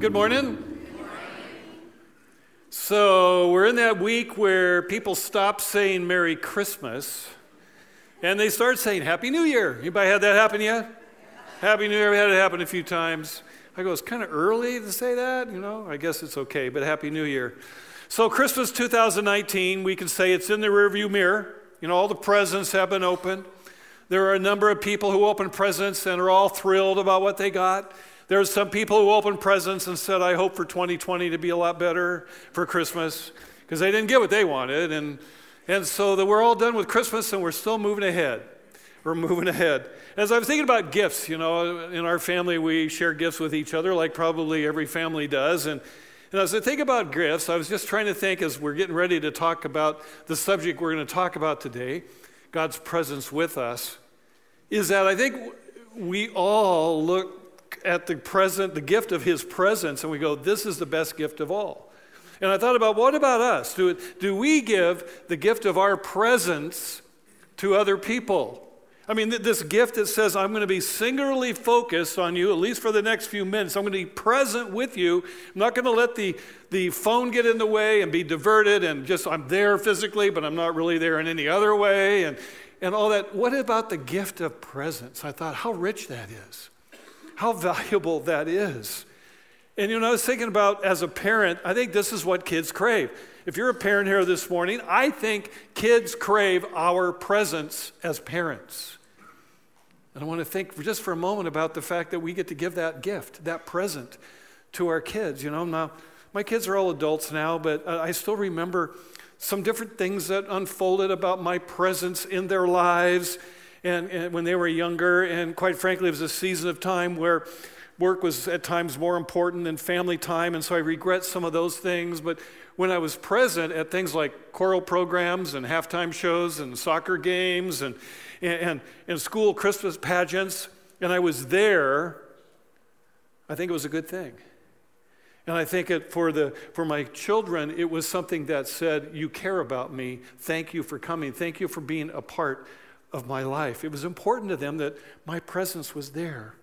Good morning. So, we're in that week where people stop saying Merry Christmas and they start saying Happy New Year. Anybody had that happen yet? Happy New Year. We had it happen a few times. I go, it's kind of early to say that, you know? I guess it's okay, but Happy New Year. So, Christmas 2019, we can say it's in the rearview mirror. You know, all the presents have been opened. There are a number of people who open presents and are all thrilled about what they got. There's some people who opened presents and said, I hope for 2020 to be a lot better for Christmas because they didn't get what they wanted. And, and so that we're all done with Christmas and we're still moving ahead. We're moving ahead. As I was thinking about gifts, you know, in our family we share gifts with each other like probably every family does. And, and as I think about gifts, I was just trying to think as we're getting ready to talk about the subject we're going to talk about today, God's presence with us, is that I think we all look at the present, the gift of his presence, and we go, this is the best gift of all. And I thought about what about us? Do, do we give the gift of our presence to other people? I mean, this gift that says, I'm going to be singularly focused on you, at least for the next few minutes. I'm going to be present with you. I'm not going to let the, the phone get in the way and be diverted and just, I'm there physically, but I'm not really there in any other way and, and all that. What about the gift of presence? I thought, how rich that is how valuable that is. And you know, I was thinking about as a parent, I think this is what kids crave. If you're a parent here this morning, I think kids crave our presence as parents. And I want to think just for a moment about the fact that we get to give that gift, that present to our kids. You know, now my kids are all adults now, but I still remember some different things that unfolded about my presence in their lives and, and when they were younger. And quite frankly, it was a season of time where work was at times more important than family time. And so I regret some of those things. But when I was present at things like choral programs and halftime shows and soccer games and, and, and school Christmas pageants, and I was there, I think it was a good thing. And I think it, for, the, for my children, it was something that said, You care about me. Thank you for coming. Thank you for being a part of my life. It was important to them that my presence was there.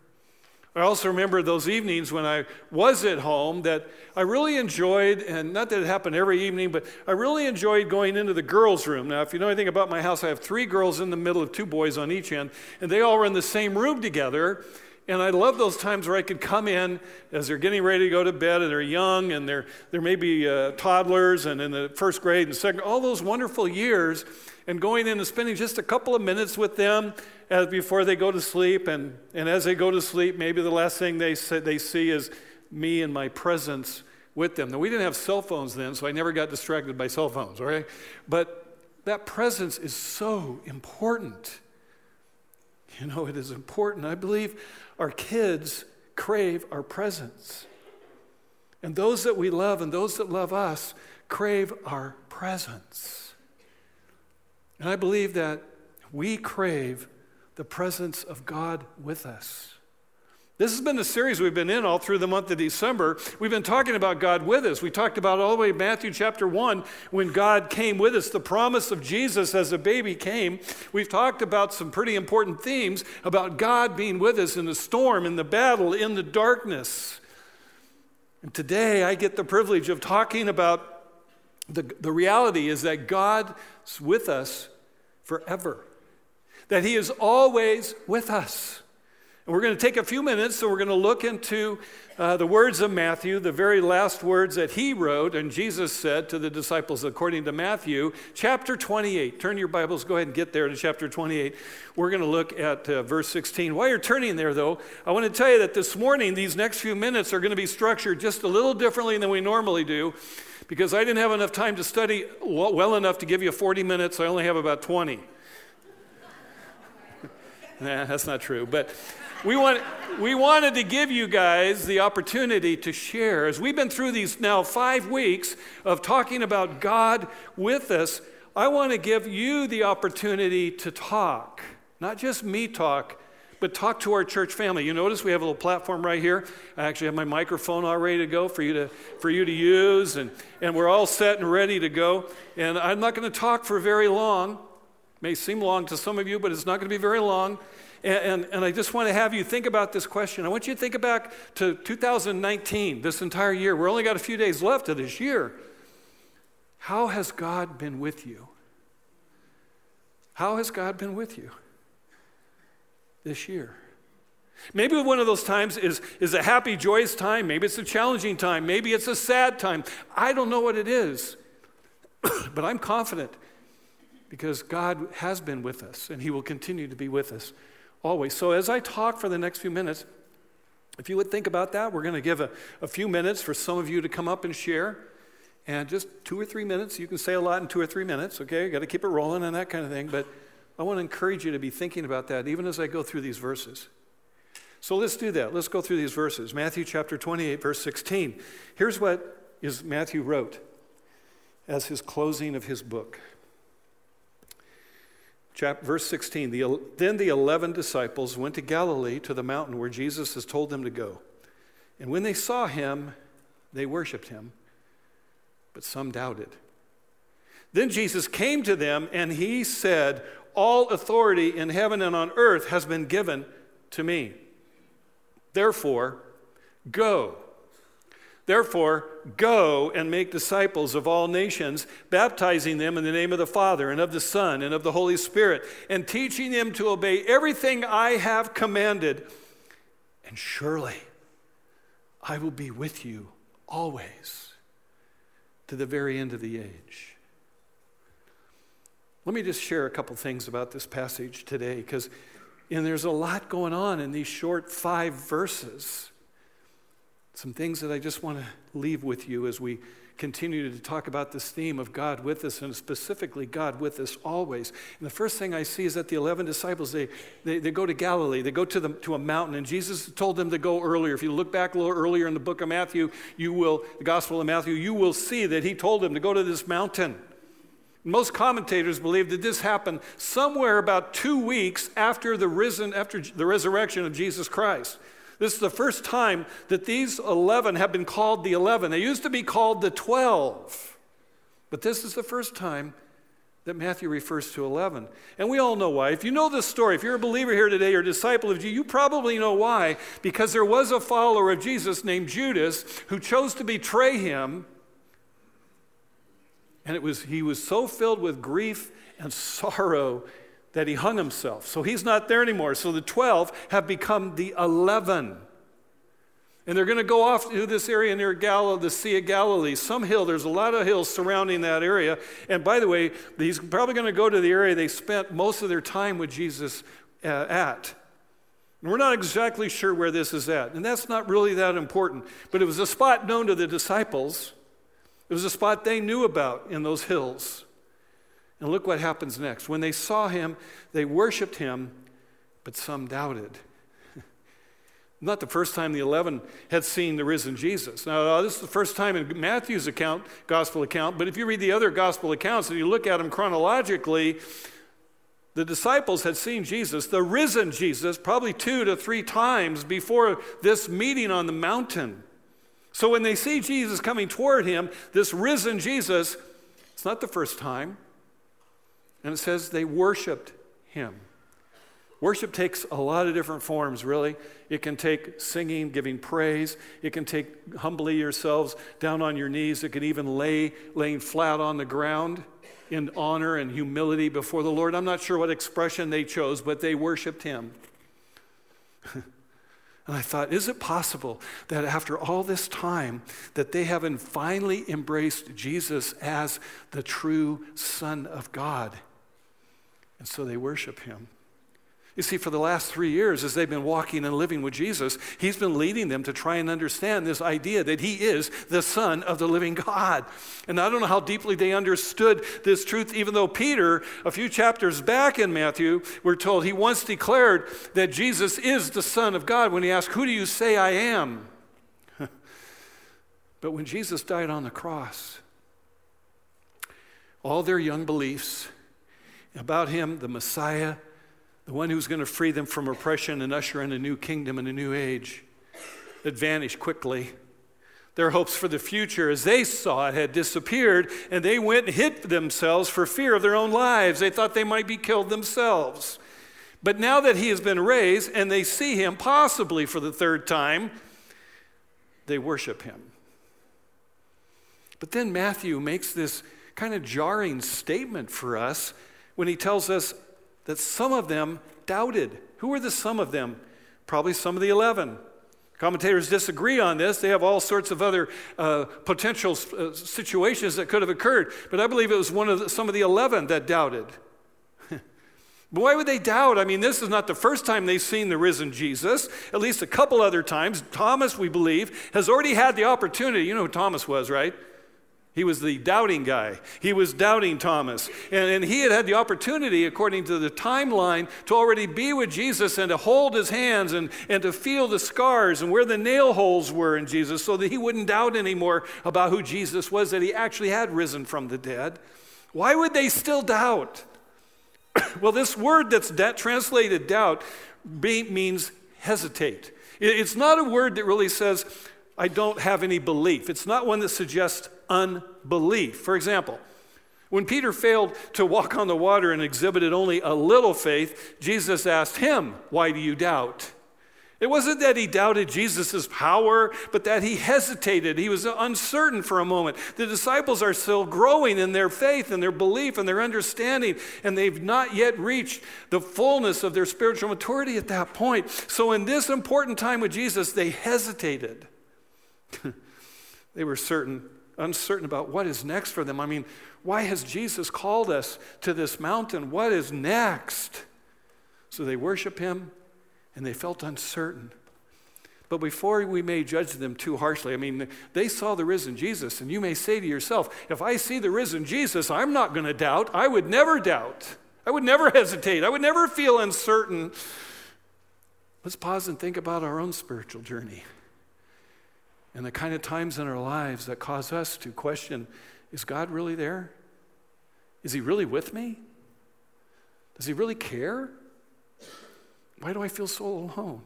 I also remember those evenings when I was at home that I really enjoyed, and not that it happened every evening, but I really enjoyed going into the girls' room. Now, if you know anything about my house, I have three girls in the middle of two boys on each end, and they all were in the same room together. And I love those times where I could come in as they're getting ready to go to bed and they're young and they're, they're maybe uh, toddlers and in the first grade and second, all those wonderful years and going in and spending just a couple of minutes with them as, before they go to sleep. And, and as they go to sleep, maybe the last thing they, say, they see is me and my presence with them. Now, we didn't have cell phones then, so I never got distracted by cell phones, all right? But that presence is so important. You know, it is important. I believe our kids crave our presence. And those that we love and those that love us crave our presence. And I believe that we crave the presence of God with us. This has been the series we've been in all through the month of December. We've been talking about God with us. We talked about all the way Matthew chapter 1 when God came with us, the promise of Jesus as a baby came. We've talked about some pretty important themes about God being with us in the storm, in the battle, in the darkness. And today I get the privilege of talking about the, the reality is that God's with us forever, that He is always with us. And we're going to take a few minutes and we're going to look into uh, the words of Matthew, the very last words that he wrote and Jesus said to the disciples according to Matthew, chapter 28. Turn your Bibles, go ahead and get there to chapter 28. We're going to look at uh, verse 16. While you're turning there, though, I want to tell you that this morning, these next few minutes are going to be structured just a little differently than we normally do because I didn't have enough time to study well enough to give you 40 minutes. I only have about 20. nah, that's not true. But we, want, we wanted to give you guys the opportunity to share. As we've been through these now five weeks of talking about God with us, I want to give you the opportunity to talk. Not just me talk, but talk to our church family. You notice we have a little platform right here. I actually have my microphone all ready to go for you to, for you to use, and, and we're all set and ready to go. And I'm not going to talk for very long. It may seem long to some of you, but it's not going to be very long. And, and, and, I just want to have you think about this question. I want you to think back to 2019, this entire year. We're only got a few days left of this year. How has God been with you? How has God been with you this year? Maybe one of those times is, is a happy, joyous time. Maybe it's a challenging time. Maybe it's a sad time. I don't know what it is. but I'm confident because God has been with us and He will continue to be with us always. So as I talk for the next few minutes, if you would think about that, we're going to give a, a few minutes for some of you to come up and share. And just two or three minutes. You can say a lot in two or three minutes, okay? You got to keep it rolling and that kind of thing. But I want to encourage you to be thinking about that even as I go through these verses. So let's do that. Let's go through these verses. Matthew chapter 28, verse 16. Here's what is Matthew wrote as his closing of his book. Chapter, verse 16 the, Then the eleven disciples went to Galilee to the mountain where Jesus has told them to go. And when they saw him, they worshiped him, but some doubted. Then Jesus came to them and he said, All authority in heaven and on earth has been given to me. Therefore, go Therefore, go and make disciples of all nations, baptizing them in the name of the Father and of the Son and of the Holy Spirit, and teaching them to obey everything I have commanded. And surely I will be with you always to the very end of the age. Let me just share a couple things about this passage today because there's a lot going on in these short five verses some things that I just want to leave with you as we continue to talk about this theme of God with us and specifically God with us always. And the first thing I see is that the 11 disciples, they, they, they go to Galilee, they go to, the, to a mountain, and Jesus told them to go earlier. If you look back a little earlier in the book of Matthew, you will, the Gospel of Matthew, you will see that he told them to go to this mountain. Most commentators believe that this happened somewhere about two weeks after the risen, after the resurrection of Jesus Christ. This is the first time that these 11 have been called the 11. They used to be called the 12. But this is the first time that Matthew refers to 11. And we all know why. If you know this story, if you're a believer here today or a disciple of Jesus, you probably know why. Because there was a follower of Jesus named Judas who chose to betray him. And it was, he was so filled with grief and sorrow that he hung himself. So he's not there anymore. So the 12 have become the 11. And they're going to go off to this area near Galilee, the Sea of Galilee, some hill. There's a lot of hills surrounding that area. And by the way, he's probably going to go to the area they spent most of their time with Jesus uh, at. And we're not exactly sure where this is at. And that's not really that important. But it was a spot known to the disciples, it was a spot they knew about in those hills. And look what happens next. When they saw him, they worshiped him, but some doubted. Not the first time the 11 had seen the risen Jesus. Now, uh, this is the first time in Matthew's account, gospel account, but if you read the other gospel accounts and you look at them chronologically, the disciples had seen Jesus, the risen Jesus, probably two to three times before this meeting on the mountain. So when they see Jesus coming toward him, this risen Jesus, it's not the first time. And it says they worshiped him. Worship takes a lot of different forms, really. It can take singing, giving praise. It can take humbly yourselves down on your knees. It can even lay laying flat on the ground in honor and humility before the Lord. I'm not sure what expression they chose, but they worshiped him. and I thought, is it possible that after all this time that they haven't finally embraced Jesus as the true Son of God? And so they worship him. You see, for the last three years, as they've been walking and living with Jesus, he's been leading them to try and understand this idea that he is the Son of the living God. And I don't know how deeply they understood this truth, even though Peter, a few chapters back in Matthew, we're told he once declared that Jesus is the Son of God when he asked, Who do you say I am? but when Jesus died on the cross, all their young beliefs, about him, the Messiah, the one who's going to free them from oppression and usher in a new kingdom and a new age, that vanished quickly. Their hopes for the future, as they saw it, had disappeared, and they went and hid themselves for fear of their own lives. They thought they might be killed themselves. But now that he has been raised and they see him possibly for the third time, they worship him. But then Matthew makes this kind of jarring statement for us when he tells us that some of them doubted. Who were the some of them? Probably some of the 11. Commentators disagree on this. They have all sorts of other uh, potential uh, situations that could have occurred. But I believe it was one of the, some of the 11 that doubted. But why would they doubt? I mean, this is not the first time they've seen the risen Jesus. At least a couple other times. Thomas, we believe, has already had the opportunity. You know who Thomas was, right? He was the doubting guy. He was doubting Thomas. And, and he had had the opportunity, according to the timeline, to already be with Jesus and to hold his hands and, and to feel the scars and where the nail holes were in Jesus so that he wouldn't doubt anymore about who Jesus was, that he actually had risen from the dead. Why would they still doubt? well, this word that's that translated doubt be, means hesitate. It's not a word that really says, I don't have any belief. It's not one that suggests unbelief. For example, when Peter failed to walk on the water and exhibited only a little faith, Jesus asked him, Why do you doubt? It wasn't that he doubted Jesus' power, but that he hesitated. He was uncertain for a moment. The disciples are still growing in their faith and their belief and their understanding, and they've not yet reached the fullness of their spiritual maturity at that point. So, in this important time with Jesus, they hesitated. they were certain, uncertain about what is next for them. I mean, why has Jesus called us to this mountain? What is next? So they worship him and they felt uncertain. But before we may judge them too harshly, I mean, they saw the risen Jesus, and you may say to yourself, if I see the risen Jesus, I'm not going to doubt. I would never doubt. I would never hesitate. I would never feel uncertain. Let's pause and think about our own spiritual journey and the kind of times in our lives that cause us to question is God really there? Is He really with me? Does He really care? Why do I feel so alone?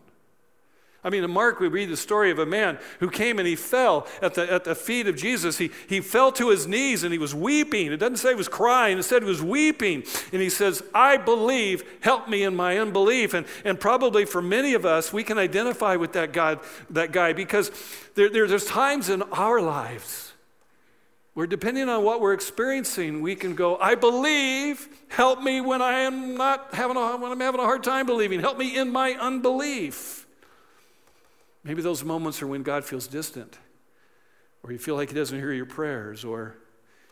I mean, in Mark, we read the story of a man who came and he fell at the, at the feet of Jesus. He, he fell to his knees and he was weeping. It doesn't say he was crying, it said he was weeping. And he says, I believe, help me in my unbelief. And, and probably for many of us, we can identify with that, God, that guy because there, there, there's times in our lives where, depending on what we're experiencing, we can go, I believe, help me when I am not having a, when I'm having a hard time believing, help me in my unbelief. Maybe those moments are when God feels distant, or you feel like He doesn't hear your prayers, or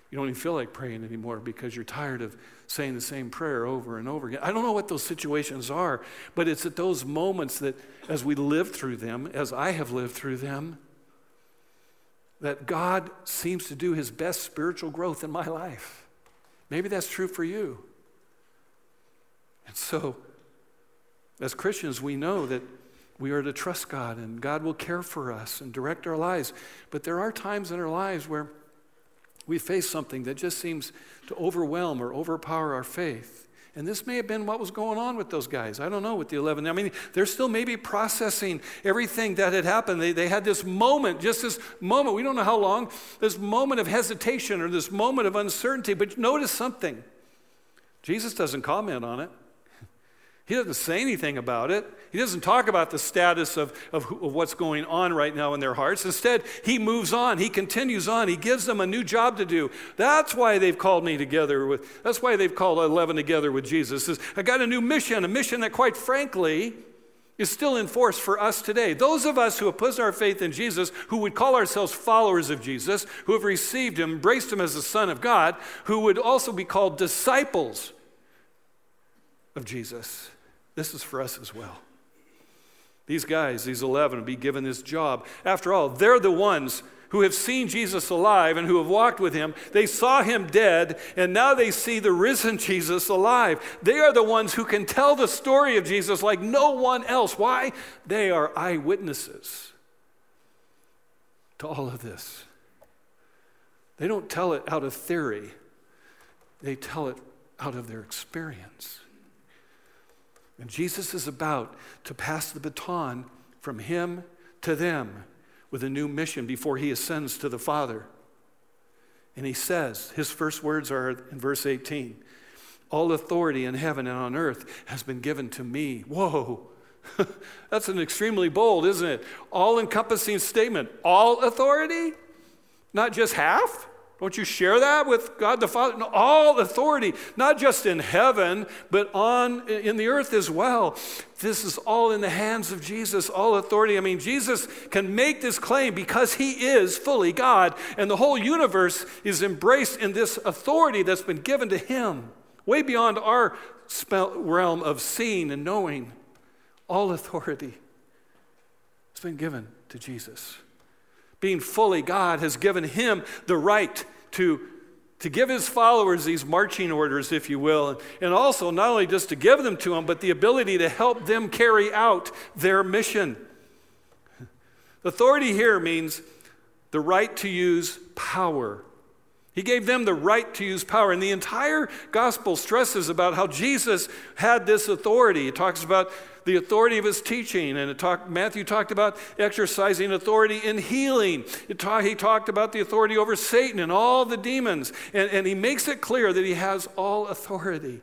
you don't even feel like praying anymore because you're tired of saying the same prayer over and over again. I don't know what those situations are, but it's at those moments that, as we live through them, as I have lived through them, that God seems to do His best spiritual growth in my life. Maybe that's true for you. And so, as Christians, we know that we are to trust God and God will care for us and direct our lives. But there are times in our lives where we face something that just seems to overwhelm or overpower our faith. And this may have been what was going on with those guys. I don't know with the 11. I mean, they're still maybe processing everything that had happened. They, they had this moment, just this moment, we don't know how long, this moment of hesitation or this moment of uncertainty. But notice something Jesus doesn't comment on it. He doesn't say anything about it. He doesn't talk about the status of, of, of, what's going on right now in their hearts. Instead, he moves on. He continues on. He gives them a new job to do. That's why they've called me together with, that's why they've called 11 together with Jesus. Is I got a new mission, a mission that, quite frankly, is still in force for us today. Those of us who have put our faith in Jesus, who would call ourselves followers of Jesus, who have received him, embraced him as the Son of God, who would also be called disciples of Jesus this is for us as well. These guys, these 11, will be given this job. After all, they're the ones who have seen Jesus alive and who have walked with him. They saw him dead, and now they see the risen Jesus alive. They are the ones who can tell the story of Jesus like no one else. Why? They are eyewitnesses to all of this. They don't tell it out of theory, they tell it out of their experience. And Jesus is about to pass the baton from him to them with a new mission before he ascends to the Father. And he says, his first words are in verse 18 All authority in heaven and on earth has been given to me. Whoa. That's an extremely bold, isn't it? All encompassing statement. All authority? Not just half? Don't you share that with God the Father? No, all authority, not just in heaven, but on in the earth as well. This is all in the hands of Jesus, all authority. I mean, Jesus can make this claim because he is fully God, and the whole universe is embraced in this authority that's been given to him, way beyond our realm of seeing and knowing. All authority has been given to Jesus being fully God, has given him the right to, to give his followers these marching orders, if you will, and also not only just to give them to them, but the ability to help them carry out their mission. Authority here means the right to use power. He gave them the right to use power. And the entire gospel stresses about how Jesus had this authority. It talks about the authority of his teaching. And talk, Matthew talked about exercising authority in healing. He talked about the authority over Satan and all the demons. And, and he makes it clear that he has all authority.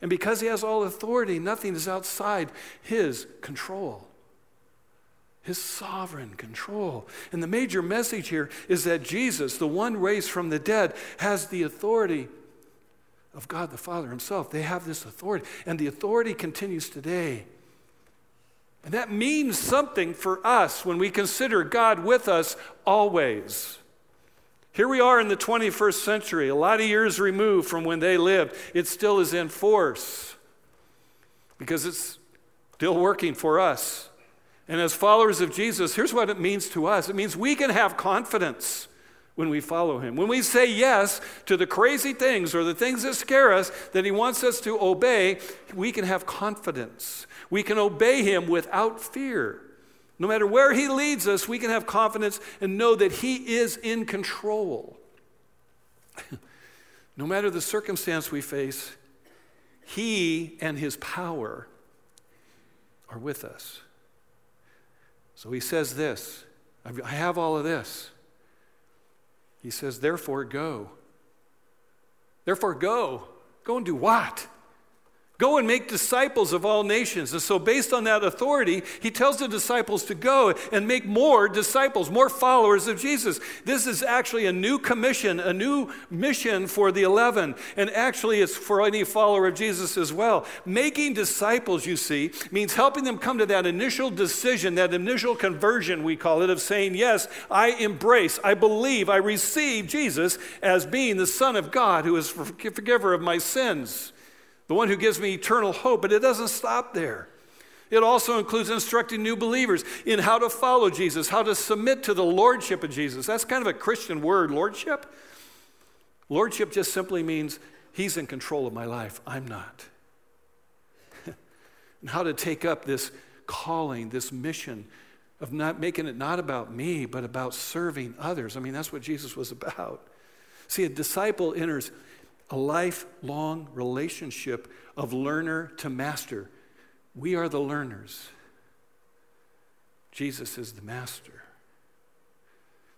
And because he has all authority, nothing is outside his control. His sovereign control. And the major message here is that Jesus, the one raised from the dead, has the authority of God the Father Himself. They have this authority, and the authority continues today. And that means something for us when we consider God with us always. Here we are in the 21st century, a lot of years removed from when they lived. It still is in force because it's still working for us. And as followers of Jesus, here's what it means to us it means we can have confidence when we follow him. When we say yes to the crazy things or the things that scare us that he wants us to obey, we can have confidence. We can obey him without fear. No matter where he leads us, we can have confidence and know that he is in control. no matter the circumstance we face, he and his power are with us. So he says this I have all of this. He says, therefore, go. Therefore, go. Go and do what? Go and make disciples of all nations. And so, based on that authority, he tells the disciples to go and make more disciples, more followers of Jesus. This is actually a new commission, a new mission for the 11. And actually, it's for any follower of Jesus as well. Making disciples, you see, means helping them come to that initial decision, that initial conversion, we call it, of saying, Yes, I embrace, I believe, I receive Jesus as being the Son of God who is forgiver of my sins the one who gives me eternal hope. But it doesn't stop there. It also includes instructing new believers in how to follow Jesus, how to submit to the lordship of Jesus. That's kind of a Christian word, lordship. Lordship just simply means he's in control of my life, I'm not. and how to take up this calling, this mission of not making it not about me, but about serving others. I mean, that's what Jesus was about. See, a disciple enters a lifelong relationship of learner to master. We are the learners, Jesus is the master.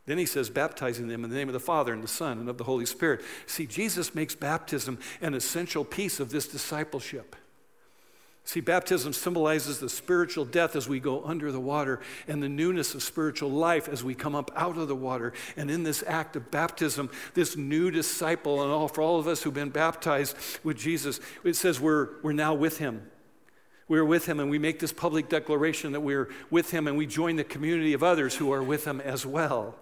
Then he says, baptizing them in the name of the Father and the Son and of the Holy Spirit. See, Jesus makes baptism an essential piece of this discipleship. See, baptism symbolizes the spiritual death as we go under the water and the newness of spiritual life as we come up out of the water. And in this act of baptism, this new disciple, and all for all of us who've been baptized with Jesus, it says we're, we're now with him. We're with him, and we make this public declaration that we're with him, and we join the community of others who are with him as well.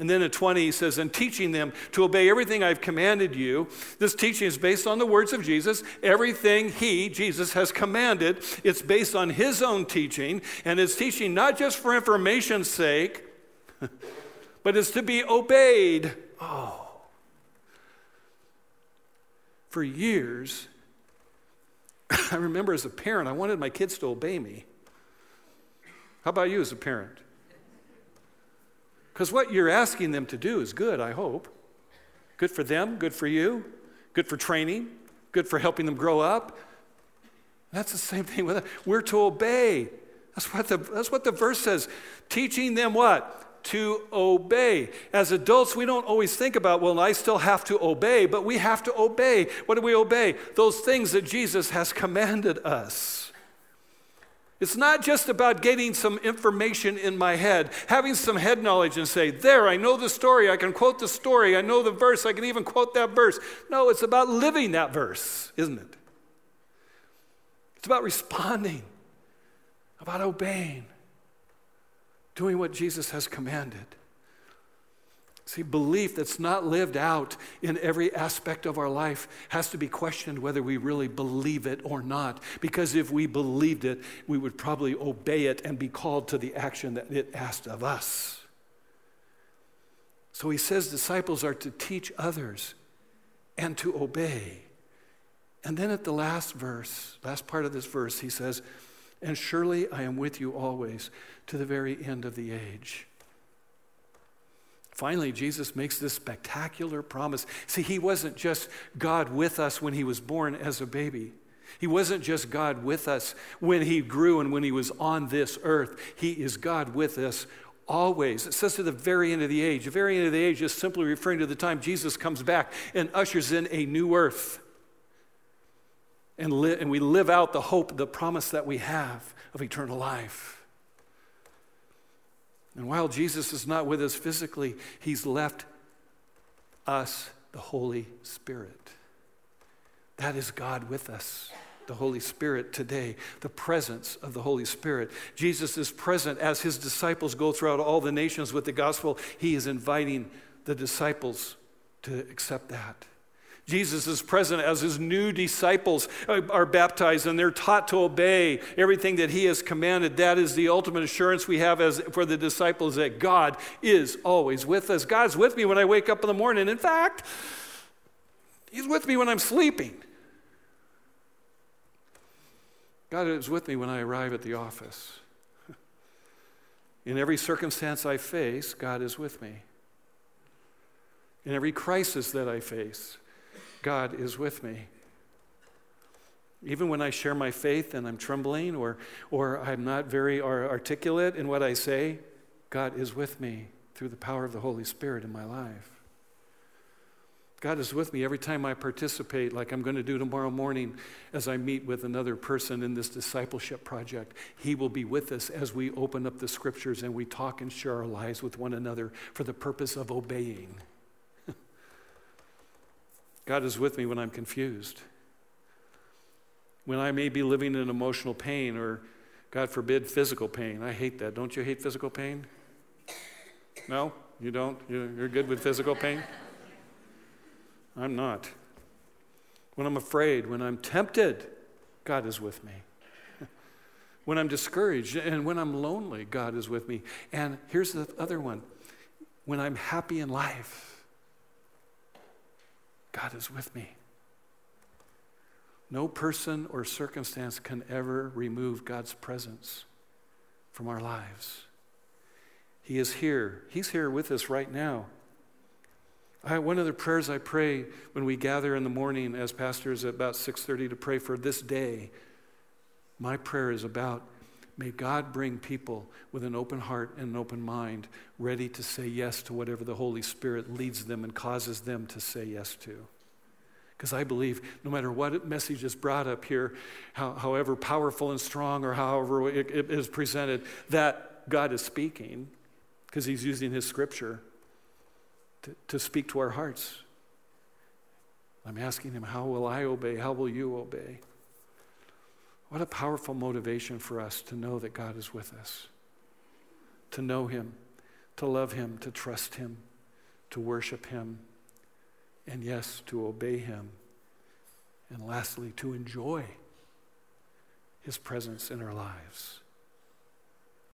And then at 20, he says, and teaching them to obey everything I've commanded you. This teaching is based on the words of Jesus. Everything he, Jesus, has commanded, it's based on his own teaching. And it's teaching not just for information's sake, but it's to be obeyed. Oh. For years, I remember as a parent, I wanted my kids to obey me. How about you as a parent? Because what you're asking them to do is good, I hope. Good for them, good for you, good for training, good for helping them grow up. That's the same thing with us. We're to obey. That's what the, that's what the verse says. Teaching them what? to obey. As adults, we don't always think about, well, I still have to obey, but we have to obey. What do we obey? Those things that Jesus has commanded us. It's not just about getting some information in my head, having some head knowledge and say, There, I know the story, I can quote the story, I know the verse, I can even quote that verse. No, it's about living that verse, isn't it? It's about responding, about obeying, doing what Jesus has commanded. See, belief that's not lived out in every aspect of our life has to be questioned whether we really believe it or not. Because if we believed it, we would probably obey it and be called to the action that it asked of us. So he says disciples are to teach others and to obey. And then at the last verse, last part of this verse, he says, And surely I am with you always to the very end of the age. Finally, Jesus makes this spectacular promise. See, he wasn't just God with us when he was born as a baby. He wasn't just God with us when he grew and when he was on this earth. He is God with us always. It says to the very end of the age. The very end of the age is simply referring to the time Jesus comes back and ushers in a new earth. And, li- and we live out the hope, the promise that we have of eternal life. And while Jesus is not with us physically, he's left us the Holy Spirit. That is God with us, the Holy Spirit today, the presence of the Holy Spirit. Jesus is present as his disciples go throughout all the nations with the gospel. He is inviting the disciples to accept that. Jesus is present as his new disciples uh, are baptized and they're taught to obey everything that he has commanded. That is the ultimate assurance we have as, for the disciples that God is always with us. God's with me when I wake up in the morning. In fact, he's with me when I'm sleeping. God is with me when I arrive at the office. In every circumstance I face, God is with me. In every crisis that I face, God is with me. Even when I share my faith and I'm trembling or, or I'm not very articulate in what I say, God is with me through the power of the Holy Spirit in my life. God is with me every time I participate, like I'm going to do tomorrow morning as I meet with another person in this discipleship project. He will be with us as we open up the scriptures and we talk and share our lives with one another for the purpose of obeying. God is with me when I'm confused, when I may be living in emotional pain or, God forbid, physical pain. I hate that. Don't you hate physical pain? No? You don't? You're good with physical pain? I'm not. When I'm afraid, when I'm tempted, God is with me. When I'm discouraged and when I'm lonely, God is with me. And here's the other one when I'm happy in life, God is with me. No person or circumstance can ever remove God's presence from our lives. He is here. He's here with us right now. I, one of the prayers I pray when we gather in the morning as pastors at about 6:30 to pray for this day, my prayer is about may God bring people with an open heart and an open mind, ready to say yes to whatever the Holy Spirit leads them and causes them to say yes to. Because I believe no matter what message is brought up here, how, however powerful and strong or however it, it is presented, that God is speaking because He's using His scripture to, to speak to our hearts. I'm asking Him, How will I obey? How will you obey? What a powerful motivation for us to know that God is with us, to know Him, to love Him, to trust Him, to worship Him and yes, to obey Him. And lastly, to enjoy His presence in our lives.